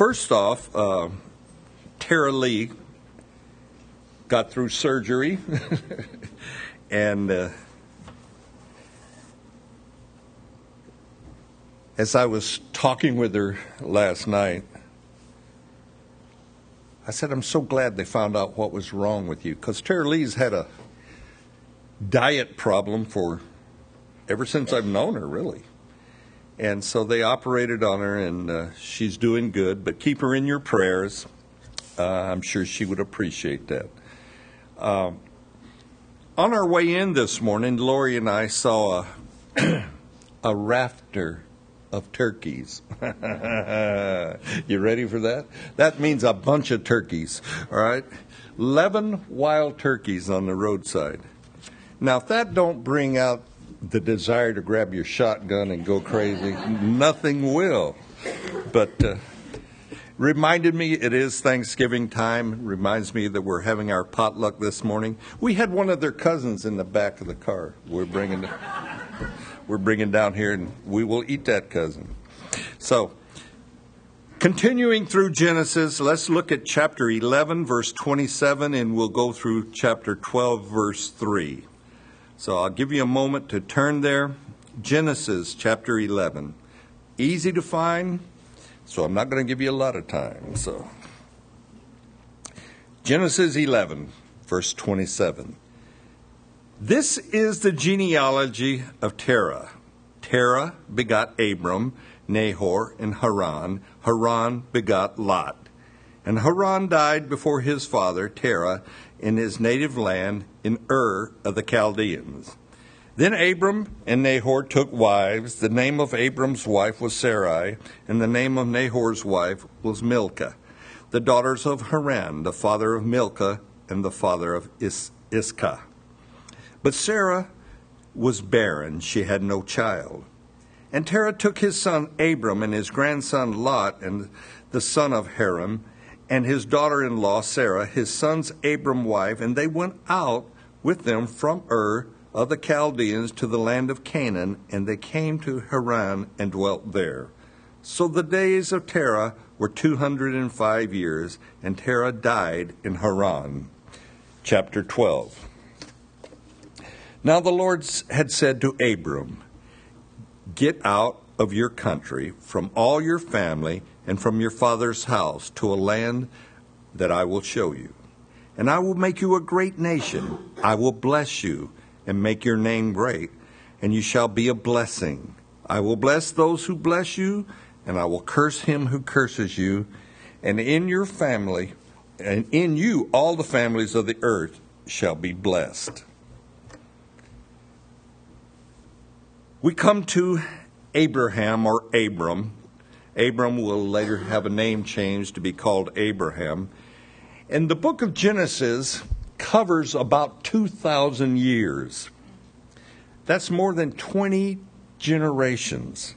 first off, uh, Tara Lee got through surgery, and uh, as I was talking with her last night, I said, I'm so glad they found out what was wrong with you. Because Tara Lee's had a diet problem for ever since I've known her, really. And so they operated on her, and uh, she's doing good. But keep her in your prayers. Uh, I'm sure she would appreciate that. Uh, on our way in this morning, Lori and I saw a, a rafter of turkeys. you ready for that? That means a bunch of turkeys, all right? 11 wild turkeys on the roadside. Now, if that don't bring out the desire to grab your shotgun and go crazy, nothing will. But uh, reminded me it is Thanksgiving time. Reminds me that we're having our potluck this morning. We had one of their cousins in the back of the car. We're bringing we're bringing down here, and we will eat that cousin. So. Continuing through Genesis, let's look at chapter 11, verse 27, and we'll go through chapter 12, verse 3. So I'll give you a moment to turn there. Genesis chapter 11. Easy to find, so I'm not going to give you a lot of time. So Genesis 11, verse 27. This is the genealogy of Terah. Terah begot Abram, Nahor, and Haran. Haran begot Lot. And Haran died before his father, Terah, in his native land in Ur of the Chaldeans. Then Abram and Nahor took wives. The name of Abram's wife was Sarai, and the name of Nahor's wife was Milcah, the daughters of Haran, the father of Milcah and the father of Is- Iscah. But Sarah was barren, she had no child. And Terah took his son Abram and his grandson Lot and the son of Haran and his daughter in law Sarah, his son's Abram wife, and they went out with them from Ur of the Chaldeans to the land of Canaan, and they came to Haran and dwelt there. So the days of Terah were 205 years, and Terah died in Haran. Chapter 12. Now the Lord had said to Abram, Get out of your country, from all your family, and from your father's house to a land that I will show you. And I will make you a great nation. I will bless you and make your name great, and you shall be a blessing. I will bless those who bless you, and I will curse him who curses you. And in your family, and in you all the families of the earth shall be blessed. We come to Abraham or Abram, Abram will later have a name changed to be called Abraham. And the book of Genesis covers about 2,000 years. That's more than 20 generations.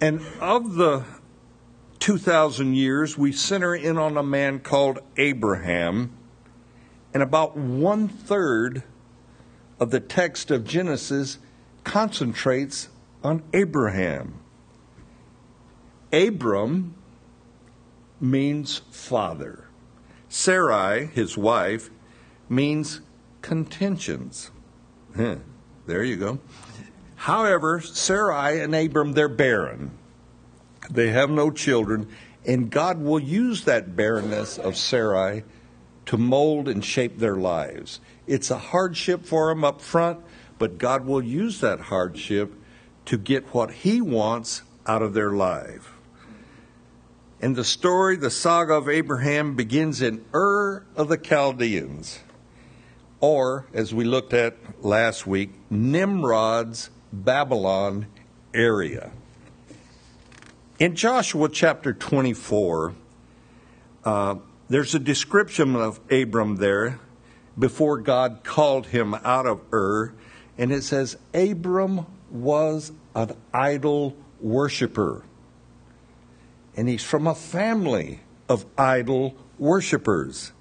And of the 2,000 years, we center in on a man called Abraham. And about one third of the text of Genesis concentrates on Abraham. Abram means father. Sarai, his wife, means contentions. there you go. However, Sarai and Abram, they're barren. They have no children, and God will use that barrenness of Sarai to mold and shape their lives. It's a hardship for them up front, but God will use that hardship to get what He wants out of their life. And the story, the saga of Abraham, begins in Ur of the Chaldeans, or, as we looked at last week, Nimrod's Babylon area. In Joshua chapter 24, uh, there's a description of Abram there before God called him out of Ur, and it says, Abram was an idol worshiper and he's from a family of idol worshippers.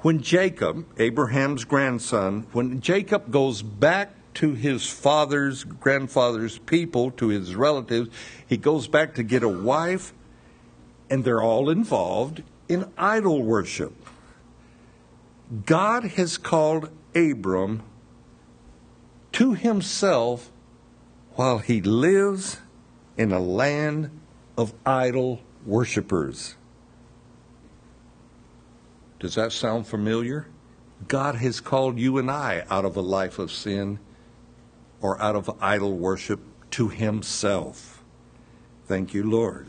When Jacob, Abraham's grandson, when Jacob goes back to his father's, grandfather's people, to his relatives. He goes back to get a wife, and they're all involved in idol worship. God has called Abram to himself while he lives in a land of idol worshippers. Does that sound familiar? God has called you and I out of a life of sin or out of idol worship to Himself. Thank you, Lord.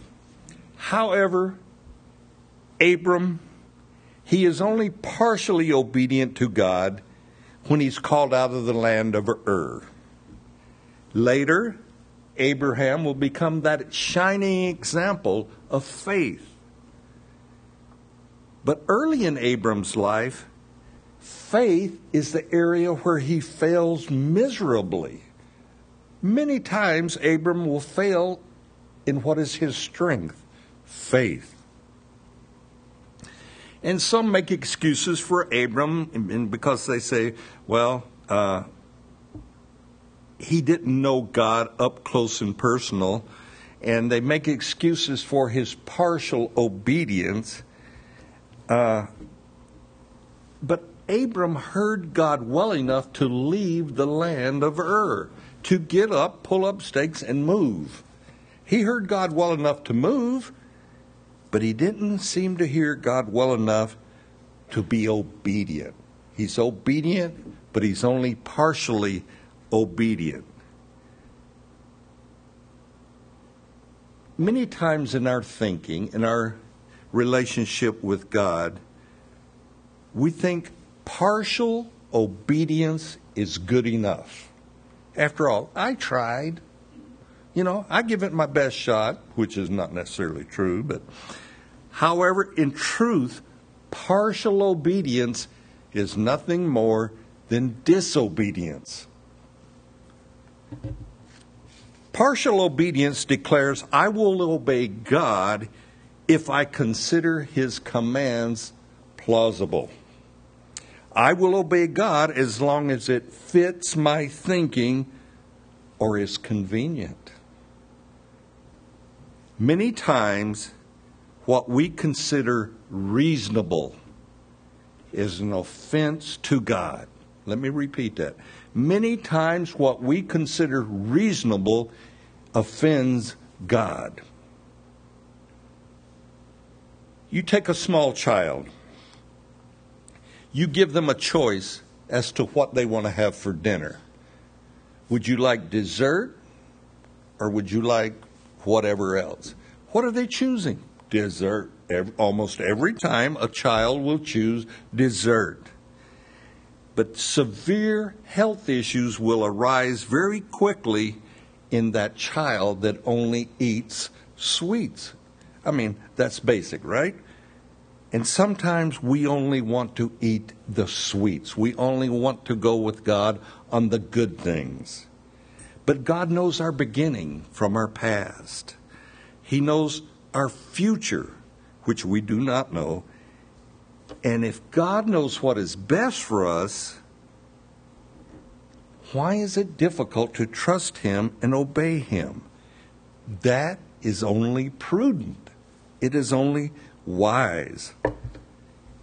However, Abram, he is only partially obedient to God when he's called out of the land of Ur. Later, Abraham will become that shining example of faith. But early in Abram's life, faith is the area where he fails miserably. Many times, Abram will fail in what is his strength faith. And some make excuses for Abram because they say, well, uh, he didn't know God up close and personal, and they make excuses for his partial obedience. Uh, but Abram heard God well enough to leave the land of Ur, to get up, pull up stakes, and move. He heard God well enough to move, but he didn't seem to hear God well enough to be obedient. He's obedient, but he's only partially obedient. Many times in our thinking, in our relationship with God, we think partial obedience is good enough. After all, I tried. You know, I give it my best shot, which is not necessarily true, but however, in truth, partial obedience is nothing more than disobedience. Partial obedience declares, I will obey God if I consider his commands plausible. I will obey God as long as it fits my thinking or is convenient. Many times, what we consider reasonable is an offense to God. Let me repeat that. Many times, what we consider reasonable offends God. You take a small child, you give them a choice as to what they want to have for dinner. Would you like dessert or would you like whatever else? What are they choosing? Dessert. Every, almost every time a child will choose dessert. But severe health issues will arise very quickly in that child that only eats sweets. I mean, that's basic, right? And sometimes we only want to eat the sweets. We only want to go with God on the good things. But God knows our beginning from our past. He knows our future, which we do not know. And if God knows what is best for us, why is it difficult to trust Him and obey Him? That is only prudent. It is only wise.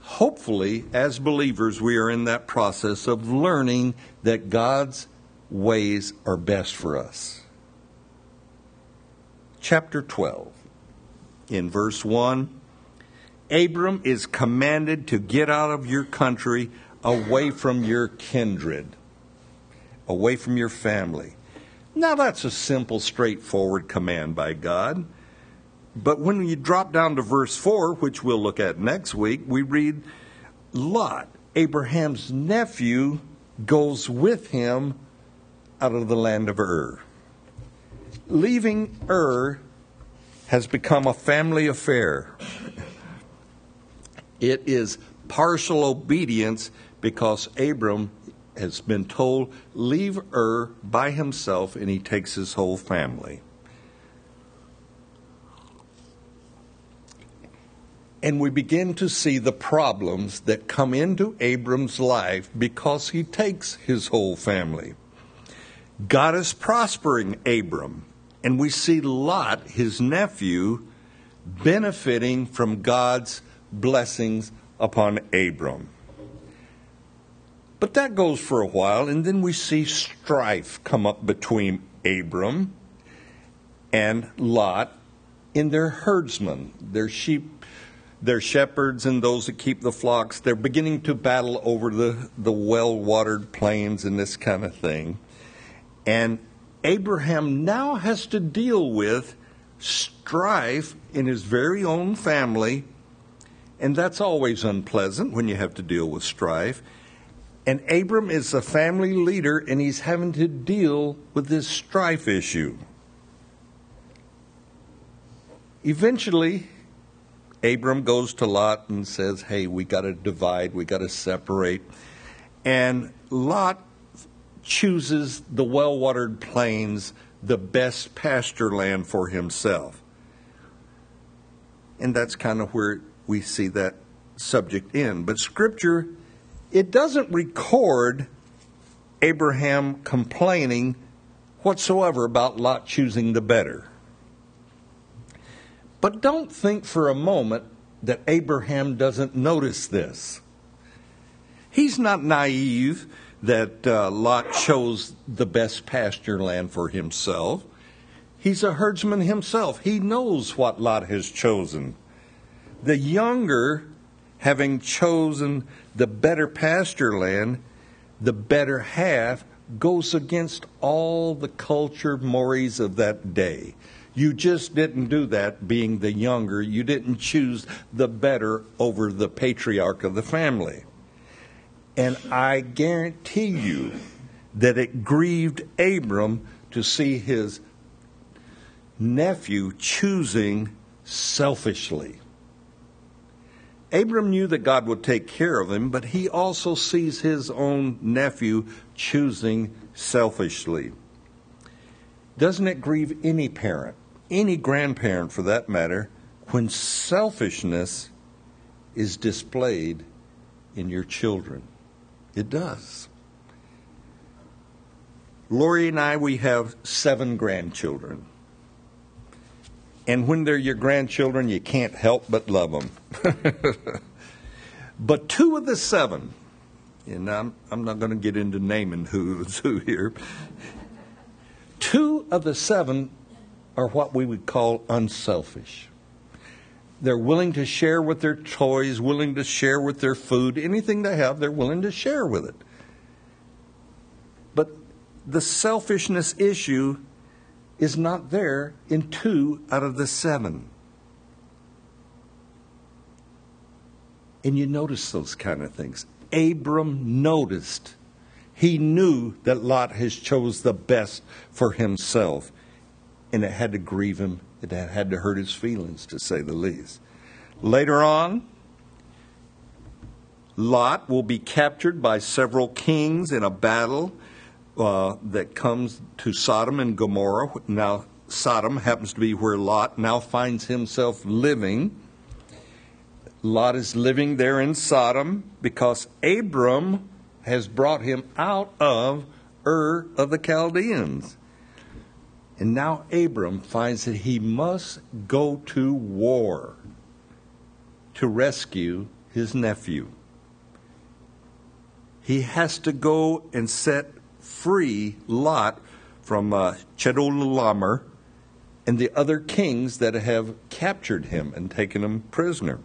Hopefully, as believers, we are in that process of learning that God's ways are best for us. Chapter 12, in verse 1 Abram is commanded to get out of your country away from your kindred away from your family. Now, that's a simple, straightforward command by God. But when you drop down to verse 4, which we'll look at next week, we read Lot, Abraham's nephew, goes with him out of the land of Ur. Leaving Ur has become a family affair. It is partial obedience because Abram has been told, leave Ur by himself, and he takes his whole family. And we begin to see the problems that come into Abram's life because he takes his whole family. God is prospering Abram, and we see Lot, his nephew, benefiting from God's blessings upon Abram. But that goes for a while, and then we see strife come up between Abram and Lot in their herdsmen, their sheep, their shepherds, and those that keep the flocks. They're beginning to battle over the, the well watered plains and this kind of thing. And Abraham now has to deal with strife in his very own family, and that's always unpleasant when you have to deal with strife. And Abram is a family leader, and he's having to deal with this strife issue. Eventually, Abram goes to Lot and says, Hey, we got to divide, we got to separate. And Lot chooses the well watered plains, the best pasture land for himself. And that's kind of where we see that subject in. But Scripture, it doesn't record Abraham complaining whatsoever about Lot choosing the better. But don't think for a moment that Abraham doesn't notice this. He's not naive that uh, Lot chose the best pasture land for himself. He's a herdsman himself. He knows what Lot has chosen. The younger, having chosen the better pasture land, the better half, goes against all the culture mores of that day. You just didn't do that being the younger. You didn't choose the better over the patriarch of the family. And I guarantee you that it grieved Abram to see his nephew choosing selfishly. Abram knew that God would take care of him, but he also sees his own nephew choosing selfishly. Doesn't it grieve any parent, any grandparent for that matter, when selfishness is displayed in your children? It does. Lori and I, we have seven grandchildren. And when they're your grandchildren, you can't help but love them. but two of the seven, and I'm, I'm not going to get into naming who's who here, two of the seven are what we would call unselfish. They're willing to share with their toys, willing to share with their food, anything they have, they're willing to share with it. But the selfishness issue is not there in two out of the seven. And you notice those kind of things. Abram noticed. He knew that Lot has chose the best for himself, and it had to grieve him it had to hurt his feelings, to say the least. Later on, Lot will be captured by several kings in a battle uh, that comes to Sodom and Gomorrah. Now, Sodom happens to be where Lot now finds himself living. Lot is living there in Sodom because Abram has brought him out of Ur of the Chaldeans. And now Abram finds that he must go to war to rescue his nephew. He has to go and set free Lot from uh, Chedorlaomer and the other kings that have captured him and taken him prisoner.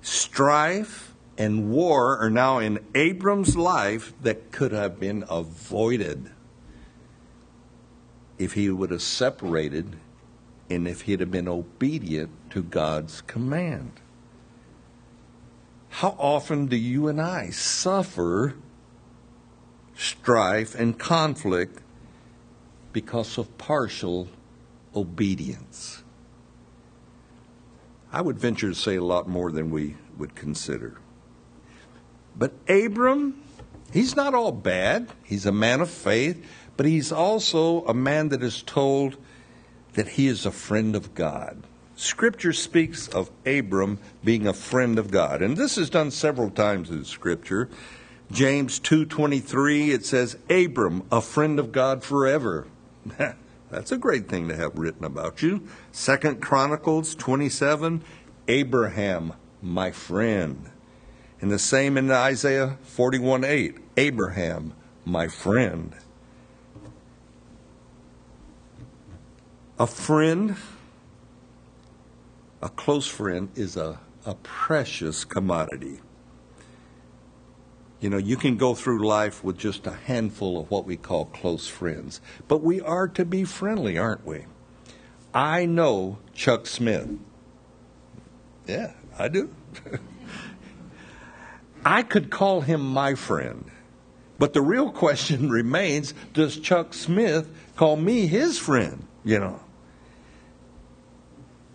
Strife and war are now in Abram's life that could have been avoided if he would have separated and if he'd have been obedient to God's command. How often do you and I suffer strife and conflict because of partial obedience? I would venture to say a lot more than we would consider. But Abram, he's not all bad. He's a man of faith. But he's also a man that is told that he is a friend of God. Scripture speaks of Abram being a friend of God. And this is done several times in Scripture James 2:23 it says Abram, a friend of God forever. That's a great thing to have written about you. Second Chronicles 27, Abraham, my friend. And the same in Isaiah 41:8, Abraham, my friend. A friend, a close friend, is a, a precious commodity. You know, you can go through life with just a handful of what we call close friends, but we are to be friendly, aren't we? I know Chuck Smith. Yeah, I do. I could call him my friend, but the real question remains does Chuck Smith call me his friend? You know,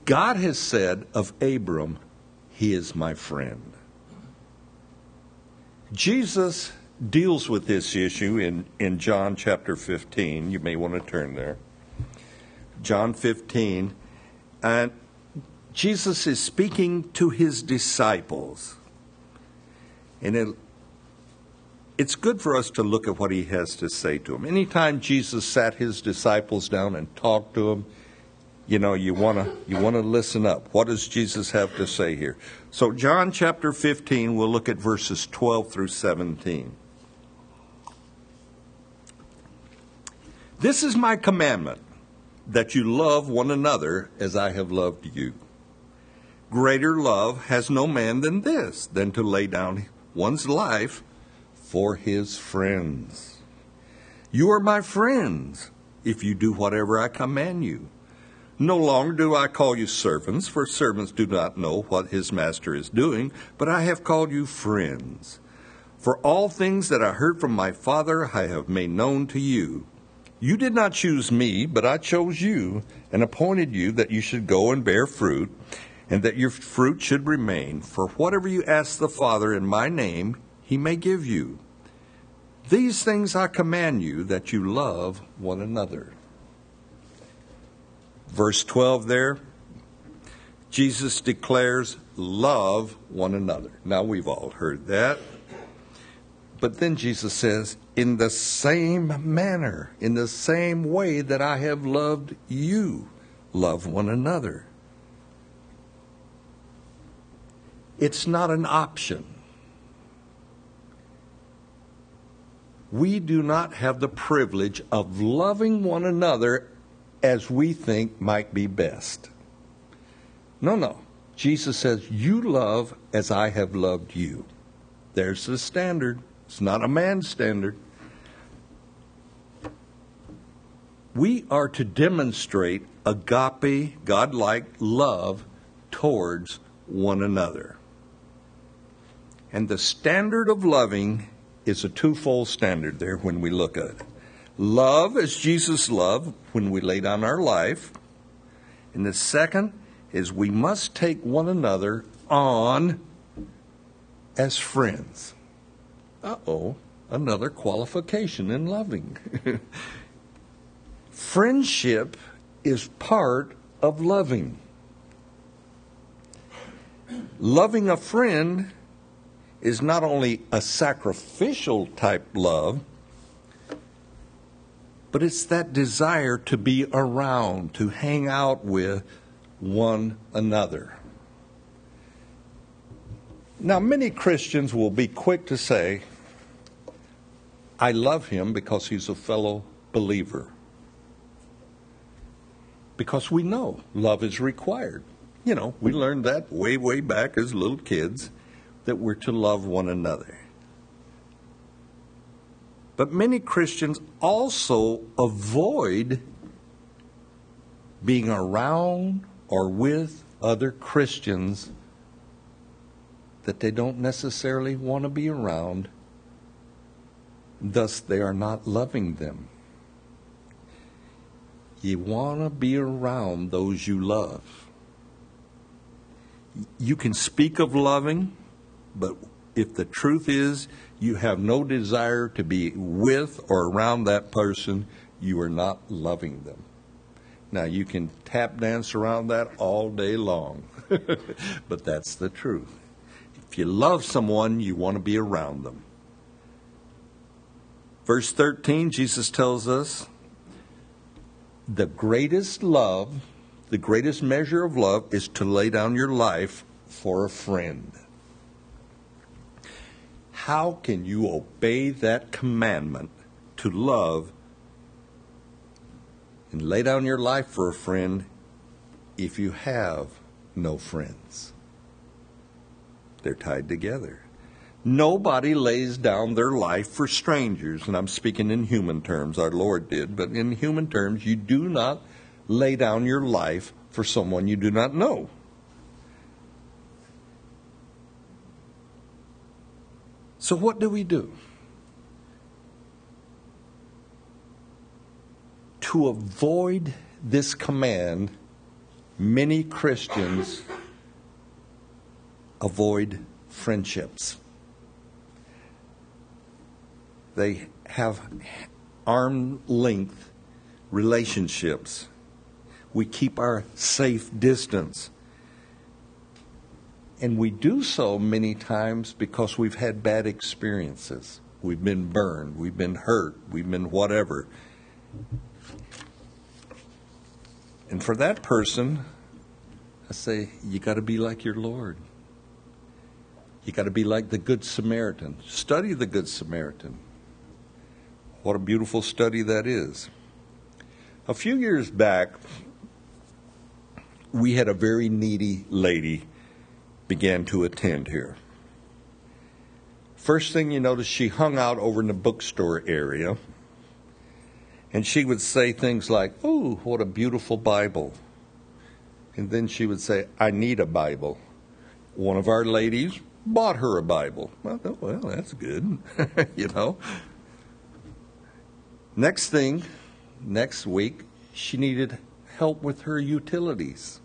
God has said of Abram, he is my friend. Jesus deals with this issue in, in John chapter 15. You may want to turn there. John 15. And Jesus is speaking to his disciples. And it, it's good for us to look at what he has to say to them. Anytime Jesus sat his disciples down and talked to them, you know, you want to you want to listen up. What does Jesus have to say here? So John chapter 15, we'll look at verses 12 through 17. This is my commandment that you love one another as I have loved you. Greater love has no man than this, than to lay down one's life for his friends. You are my friends if you do whatever I command you. No longer do I call you servants, for servants do not know what his master is doing, but I have called you friends. For all things that I heard from my Father I have made known to you. You did not choose me, but I chose you and appointed you that you should go and bear fruit, and that your fruit should remain. For whatever you ask the Father in my name, he may give you. These things I command you that you love one another. Verse 12 there, Jesus declares, Love one another. Now we've all heard that. But then Jesus says, In the same manner, in the same way that I have loved you, love one another. It's not an option. We do not have the privilege of loving one another as we think might be best. No, no. Jesus says, You love as I have loved you. There's the standard. It's not a man's standard. We are to demonstrate agape, godlike love towards one another. And the standard of loving is a twofold standard there when we look at it. Love as Jesus loved when we lay down our life. And the second is we must take one another on as friends. Uh oh, another qualification in loving. Friendship is part of loving. Loving a friend is not only a sacrificial type love, but it's that desire to be around, to hang out with one another. Now, many Christians will be quick to say, I love him because he's a fellow believer. Because we know love is required. You know, we learned that way, way back as little kids that we're to love one another. But many Christians also avoid being around or with other Christians that they don't necessarily want to be around. Thus, they are not loving them. You want to be around those you love. You can speak of loving, but if the truth is you have no desire to be with or around that person, you are not loving them. Now, you can tap dance around that all day long, but that's the truth. If you love someone, you want to be around them. Verse 13, Jesus tells us the greatest love, the greatest measure of love is to lay down your life for a friend. How can you obey that commandment to love and lay down your life for a friend if you have no friends? They're tied together. Nobody lays down their life for strangers, and I'm speaking in human terms, our Lord did, but in human terms, you do not lay down your life for someone you do not know. So, what do we do? To avoid this command, many Christians avoid friendships. They have arm length relationships. We keep our safe distance. And we do so many times because we've had bad experiences. We've been burned, we've been hurt, we've been whatever. And for that person, I say, you got to be like your Lord. You got to be like the Good Samaritan. Study the Good Samaritan. What a beautiful study that is. A few years back, we had a very needy lady began to attend here. First thing you notice, she hung out over in the bookstore area, and she would say things like, Oh, what a beautiful Bible. And then she would say, I need a Bible. One of our ladies bought her a Bible. Well, oh, well that's good, you know. Next thing, next week, she needed help with her utilities.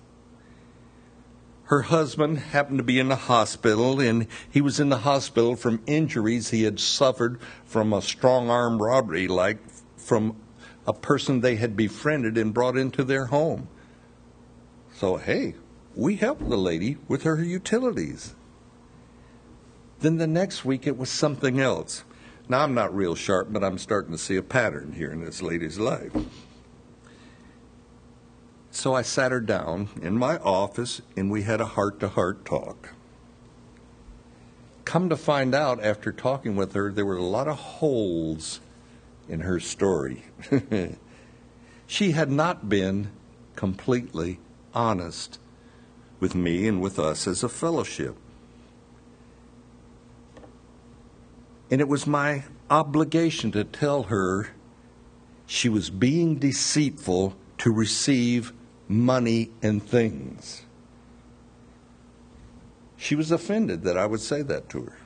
Her husband happened to be in the hospital, and he was in the hospital from injuries he had suffered from a strong arm robbery, like from a person they had befriended and brought into their home. So, hey, we helped the lady with her utilities. Then the next week it was something else. Now, I'm not real sharp, but I'm starting to see a pattern here in this lady's life. So I sat her down in my office and we had a heart to heart talk. Come to find out, after talking with her, there were a lot of holes in her story. she had not been completely honest with me and with us as a fellowship. And it was my obligation to tell her she was being deceitful to receive money and things. She was offended that I would say that to her.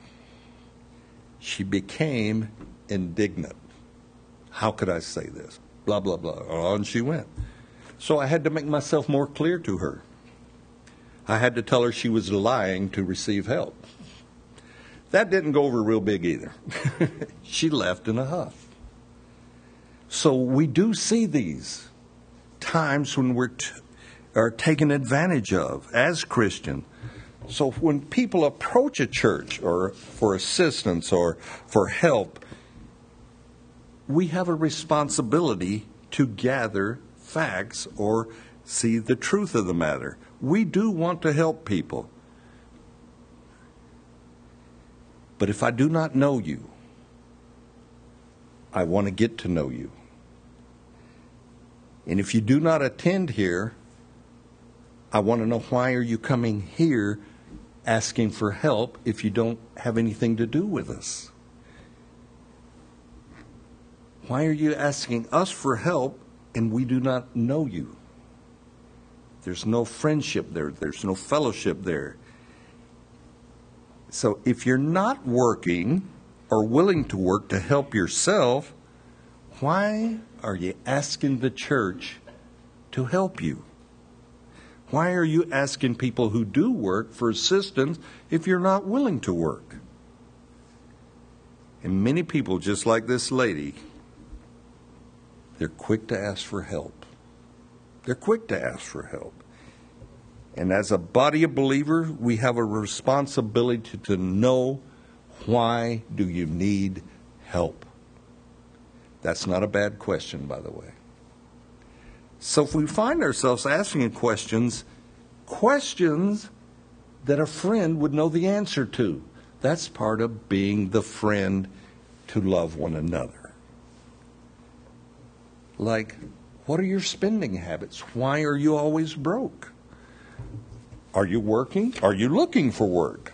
She became indignant. How could I say this? Blah, blah, blah. On she went. So I had to make myself more clear to her. I had to tell her she was lying to receive help. That didn't go over real big either. she left in a huff. So we do see these times when we're t- are taken advantage of as Christian. So when people approach a church or for assistance or for help, we have a responsibility to gather facts or see the truth of the matter. We do want to help people. But if I do not know you, I want to get to know you. And if you do not attend here, I want to know why are you coming here asking for help if you don't have anything to do with us? Why are you asking us for help and we do not know you? There's no friendship there, there's no fellowship there. So if you're not working or willing to work to help yourself, why are you asking the church to help you? Why are you asking people who do work for assistance if you're not willing to work? And many people, just like this lady, they're quick to ask for help. They're quick to ask for help. And as a body of believers, we have a responsibility to know why do you need help? That's not a bad question, by the way. So if we find ourselves asking questions, questions that a friend would know the answer to, that's part of being the friend to love one another. Like, what are your spending habits? Why are you always broke? Are you working? Are you looking for work?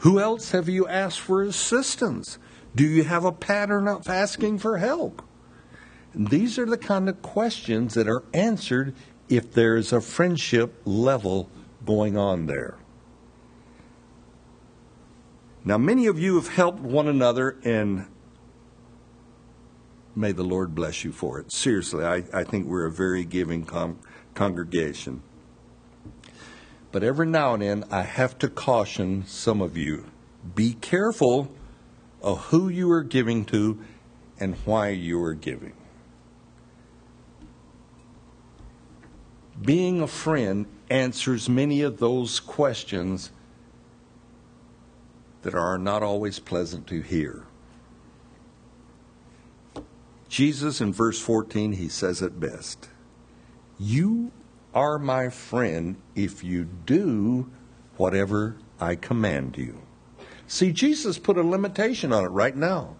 Who else have you asked for assistance? Do you have a pattern of asking for help? These are the kind of questions that are answered if there is a friendship level going on there. Now, many of you have helped one another, and may the Lord bless you for it. Seriously, I, I think we're a very giving congregation. But every now and then, I have to caution some of you be careful of who you are giving to and why you are giving. Being a friend answers many of those questions that are not always pleasant to hear. Jesus, in verse 14, he says it best You are my friend if you do whatever I command you. See, Jesus put a limitation on it right now.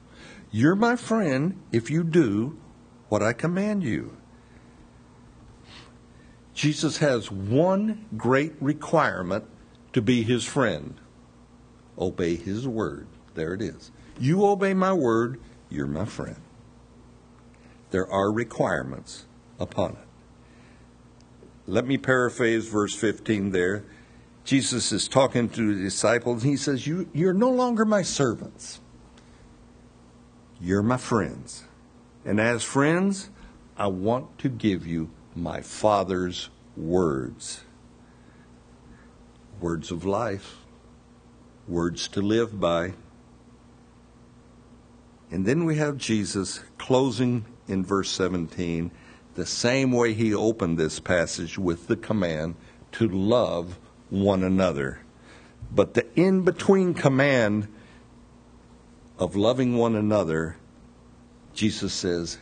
You're my friend if you do what I command you. Jesus has one great requirement to be his friend obey his word. There it is. You obey my word, you're my friend. There are requirements upon it. Let me paraphrase verse 15 there. Jesus is talking to the disciples, and he says, you, You're no longer my servants. You're my friends. And as friends, I want to give you my Father's words words of life, words to live by. And then we have Jesus closing in verse 17 the same way he opened this passage with the command to love one another. But the in between command of loving one another, Jesus says,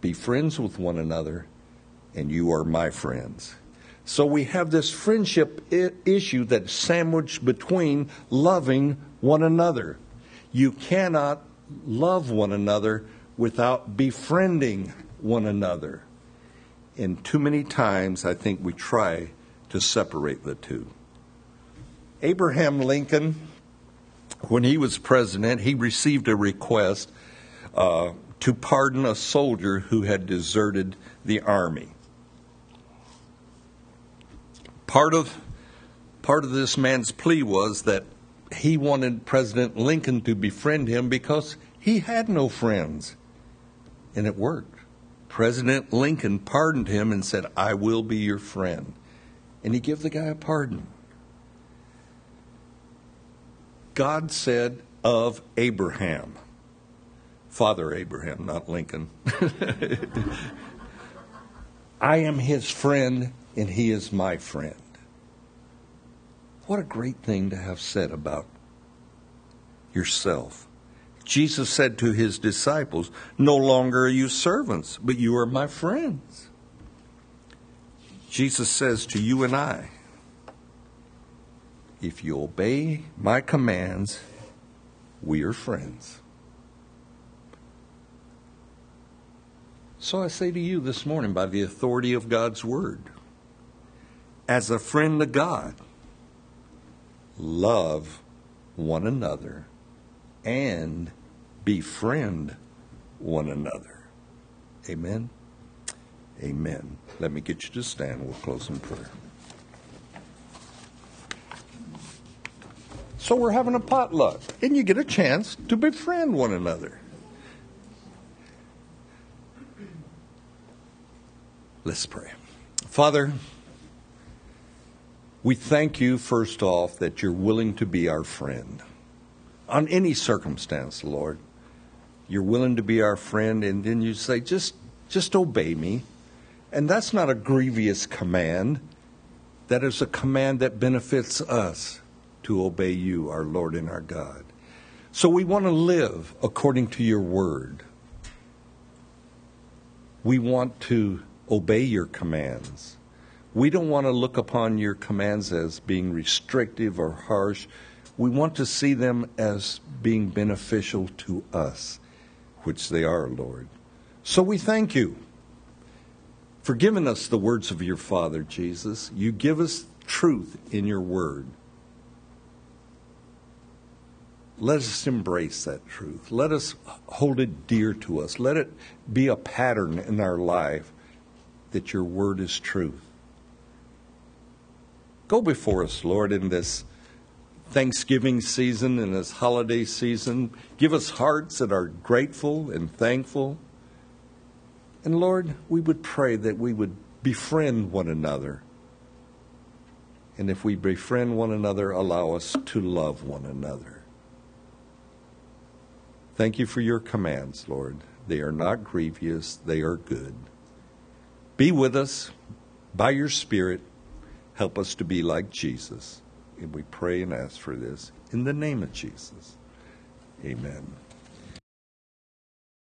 be friends with one another and you are my friends. So we have this friendship I- issue that's sandwiched between loving one another. You cannot love one another without befriending one another. And too many times, I think we try to separate the two. Abraham Lincoln, when he was president, he received a request uh, to pardon a soldier who had deserted the army. Part of part of this man's plea was that he wanted President Lincoln to befriend him because he had no friends. And it worked. President Lincoln pardoned him and said, I will be your friend. And he gave the guy a pardon. God said of Abraham, Father Abraham, not Lincoln, I am his friend and he is my friend. What a great thing to have said about yourself. Jesus said to his disciples, No longer are you servants, but you are my friends. Jesus says to you and I, If you obey my commands, we are friends. So I say to you this morning, by the authority of God's word, as a friend of God, love one another and befriend one another. Amen. Amen. Let me get you to stand. We'll close in prayer. So we're having a potluck, and you get a chance to befriend one another. Let's pray. Father, we thank you, first off, that you're willing to be our friend on any circumstance, Lord. You're willing to be our friend, and then you say, just, just obey me. And that's not a grievous command. That is a command that benefits us to obey you, our Lord and our God. So we want to live according to your word. We want to obey your commands. We don't want to look upon your commands as being restrictive or harsh. We want to see them as being beneficial to us, which they are, Lord. So we thank you for giving us the words of your Father, Jesus. You give us truth in your word. Let us embrace that truth. Let us hold it dear to us. Let it be a pattern in our life that your word is truth. Go before us, Lord, in this Thanksgiving season, and this holiday season. Give us hearts that are grateful and thankful. And Lord, we would pray that we would befriend one another. And if we befriend one another, allow us to love one another. Thank you for your commands, Lord. They are not grievous, they are good. Be with us by your Spirit. Help us to be like Jesus. And we pray and ask for this in the name of Jesus. Amen.